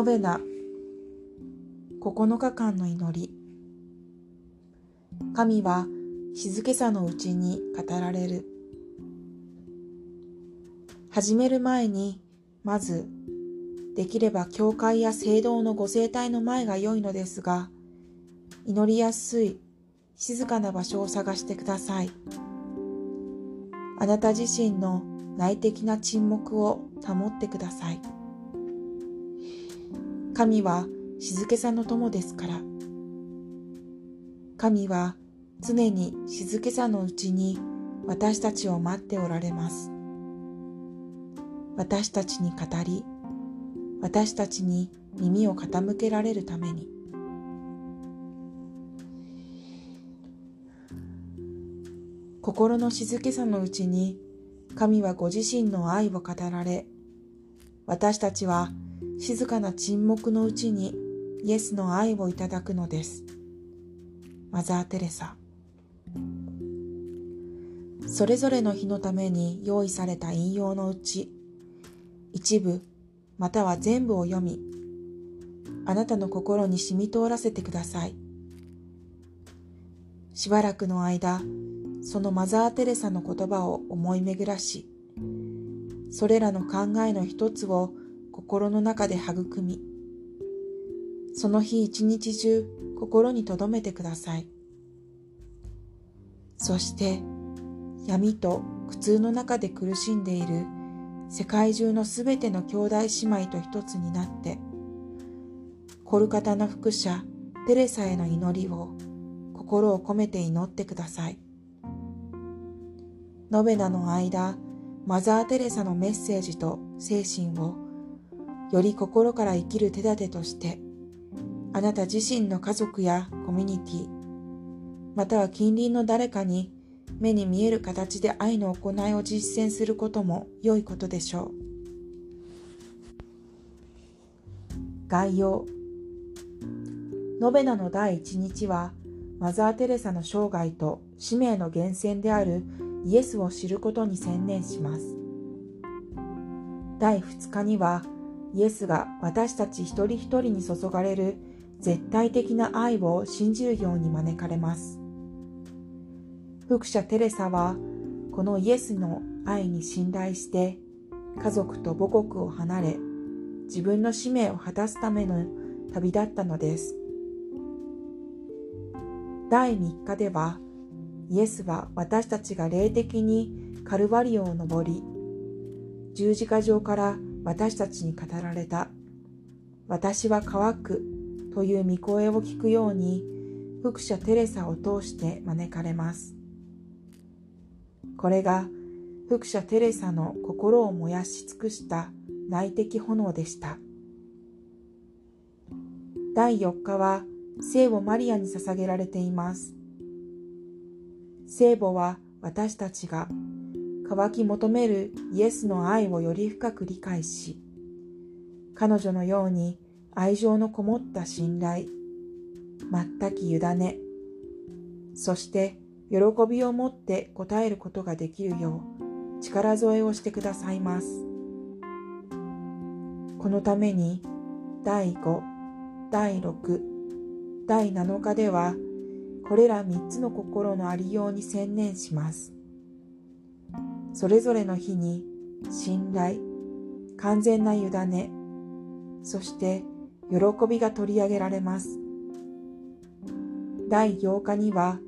ノベナ9日間の祈り。神は静けさのうちに語られる。始める前にまずできれば教会や聖堂のご聖体の前が良いのですが祈りやすい静かな場所を探してください。あなた自身の内的な沈黙を保ってください。神は静けさの友ですから。神は常に静けさのうちに私たちを待っておられます。私たちに語り私たちに耳を傾けられるために。心の静けさのうちに神はご自身の愛を語られ私たちは静かな沈黙のうちにイエスの愛をいただくのです。マザー・テレサそれぞれの日のために用意された引用のうち一部または全部を読みあなたの心に染み通らせてくださいしばらくの間そのマザー・テレサの言葉を思い巡らしそれらの考えの一つを心の中で育みその日一日中心に留めてください。そして闇と苦痛の中で苦しんでいる世界中のすべての兄弟姉妹と一つになってコルカタの副者テレサへの祈りを心を込めて祈ってください。ノベナの間、マザー・テレサのメッセージと精神をより心から生きる手立てとしてあなた自身の家族やコミュニティ、または近隣の誰かに目に見える形で愛の行いを実践することも良いことでしょう。概要ノベナの第一日はマザー・テレサの生涯と使命の源泉であるイエスを知ることに専念します。第2日にはイエスが私たち一人一人に注がれる絶対的な愛を信じるように招かれます。福者テレサはこのイエスの愛に信頼して家族と母国を離れ自分の使命を果たすための旅立ったのです。第3日ではイエスは私たちが霊的にカルバリオを登り十字架上から私たちに語られた私は乾くという見声を聞くように福者テレサを通して招かれます。これが福者テレサの心を燃やし尽くした内的炎でした。第4日は聖母マリアに捧げられています。聖母は私たちが渇き求めるイエスの愛をより深く理解し、彼女のように愛情のこもった信頼、全き委ね、そして喜びを持って答えることができるよう力添えをしてくださいます。このために第5、第6、第7日ではこれら3つの心のありように専念します。それぞれの日に信頼、完全な委ね、そして喜びが取り上げられます。第8日には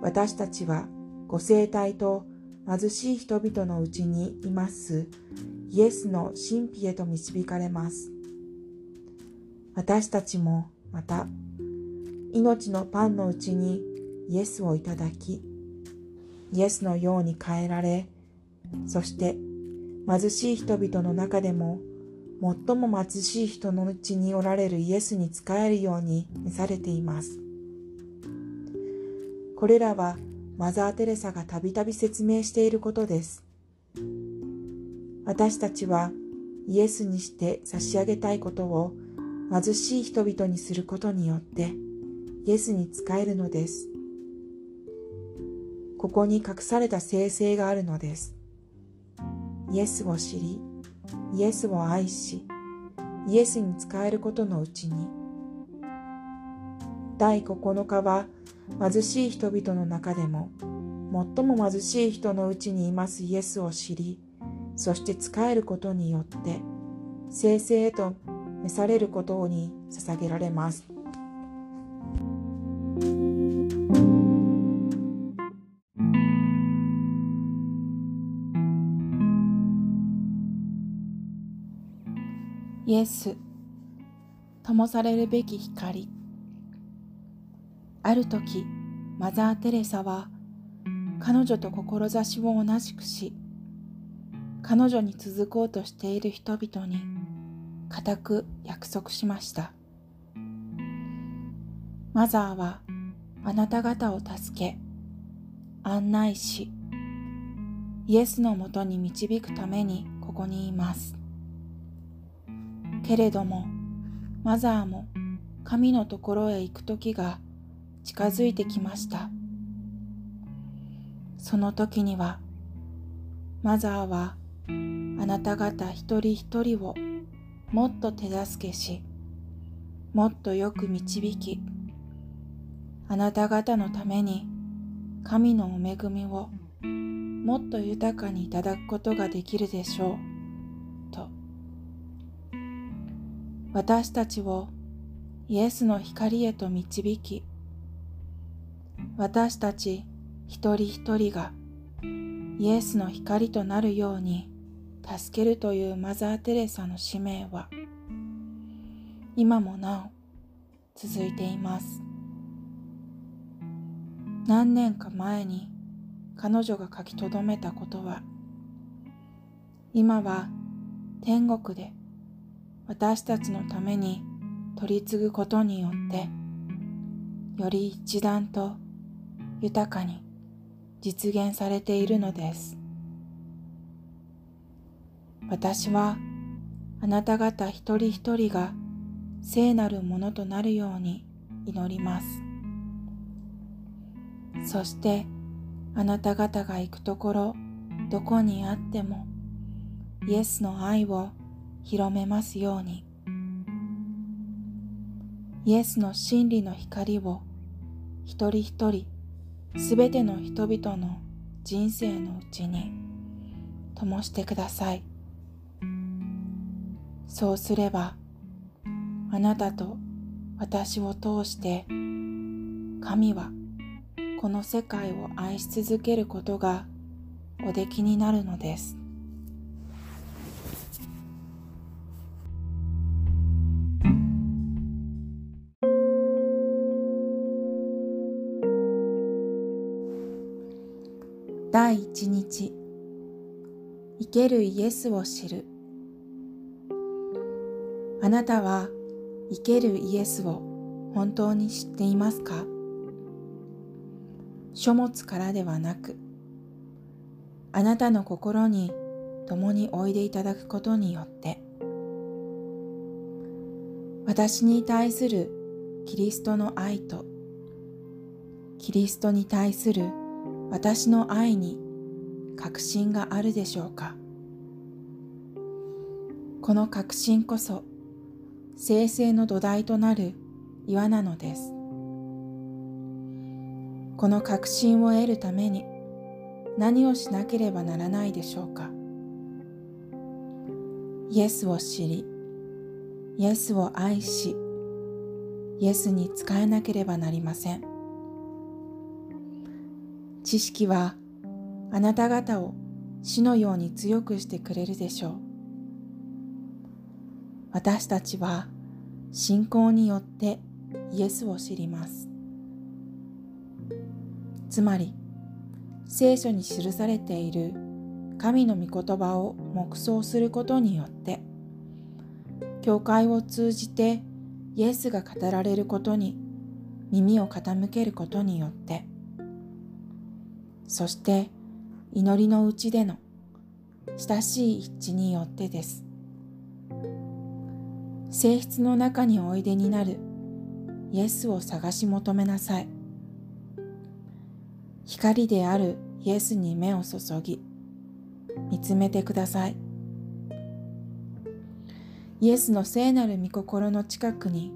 私たちはご生体と貧しい人々のうちにいますイエスの神秘へと導かれます。私たちもまた命のパンのうちにイエスをいただき、イエスのように変えられ、そして貧しい人々の中でも最も貧しい人のうちにおられるイエスに仕えるように召されています。これらはマザー・テレサがたびたび説明していることです。私たちはイエスにして差し上げたいことを貧しい人々にすることによってイエスに仕えるのです。ここに隠された聖性があるのです。イエスを知り、イエスを愛し、イエスに仕えることのうちに第9日は貧しい人々の中でも最も貧しい人のうちにいますイエスを知りそして仕えることによって生成へと召されることに捧げられます。イエス、灯されるべき光。ある時、マザー・テレサは彼女と志を同じくし、彼女に続こうとしている人々に固く約束しました。マザーはあなた方を助け、案内し、イエスのもとに導くためにここにいます。けれども、マザーも神のところへ行く時が近づいてきました。その時には、マザーはあなた方一人一人をもっと手助けし、もっとよく導き、あなた方のために神のお恵みをもっと豊かにいただくことができるでしょう。私たちをイエスの光へと導き、私たち一人一人がイエスの光となるように助けるというマザー・テレサの使命は今もなお続いています。何年か前に彼女が書き留めたことは今は天国で私たちのために取り継ぐことによってより一段と豊かに実現されているのです。私はあなた方一人一人が聖なるものとなるように祈ります。そしてあなた方が行くところどこにあってもイエスの愛を広めますように。イエスの真理の光を一人一人すべての人々の人生のうちに灯してください。そうすればあなたと私を通して神はこの世界を愛し続けることがおできになるのです。第一日。生けるイエスを知る。あなたは生けるイエスを本当に知っていますか？書物からではなくあなたの心に共においでいただくことによって。私に対するキリストの愛とキリストに対する私の愛に確信があるでしょうか？この確信こそ生成の土台となる岩なのです。この確信を得るために何をしなければならないでしょうか？イエスを知りイエスを愛しイエスに仕えなければなりません。知識はあなた方を死のように強くしてくれるでしょう。私たちは信仰によってイエスを知ります。つまり、聖書に記されている神の御言葉を黙想することによって、教会を通じてイエスが語られることに耳を傾けることによって、そして祈りのうちでの親しい一致によってです。性質の中においでになるイエスを探し求めなさい。光であるイエスに目を注ぎ、見つめてください。イエスの聖なる御心の近くに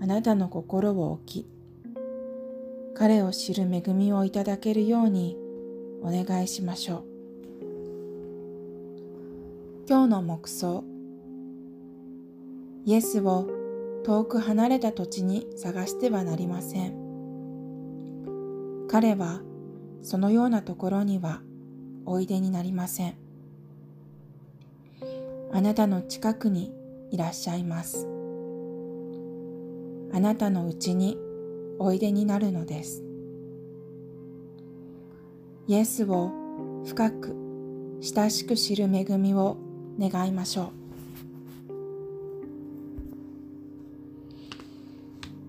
あなたの心を置き、彼を知る恵みをいただけるようにお願いしましょう。今日の目想イエスを遠く離れた土地に探してはなりません。彼はそのようなところにはおいでになりません。あなたの近くにいらっしゃいます。あなたのうちにおいでになるのです。イエスを深く親しく知る恵みを願いましょう。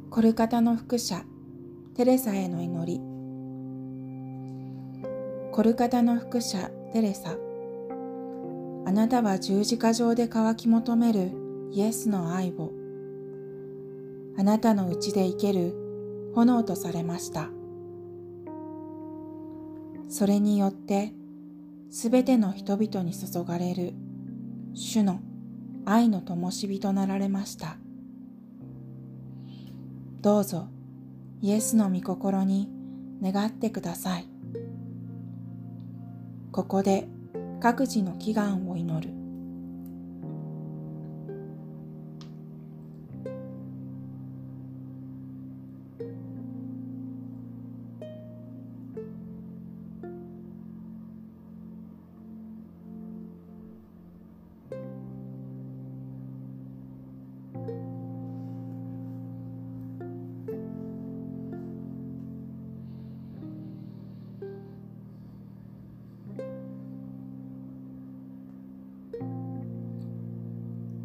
コルカタの副者テレサへの祈り。コルカタの副者テレサ。あなたは十字架上で乾き求めるイエスの愛を。あなたのうちで生ける炎とされました。それによってすべての人々に注がれる主の愛の灯火となられました。どうぞイエスの御心に願ってください。ここで各自の祈願を祈る。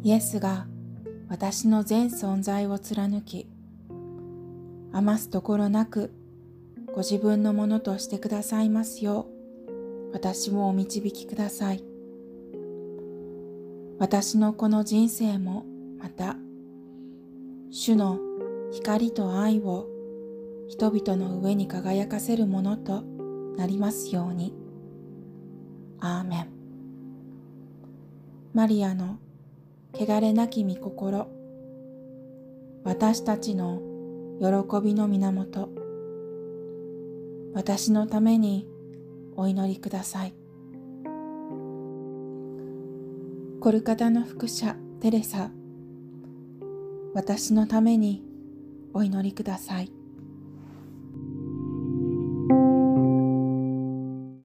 イエスが私の全存在を貫き、余すところなくご自分のものとしてくださいますよう、私をお導きください。私のこの人生もまた、主の光と愛を人々の上に輝かせるものとなりますように。アーメン。マリアの汚れなき御心。私たちの喜びの源。私のためにお祈りください。コルカタの副者テレサ。私のためにお祈りください。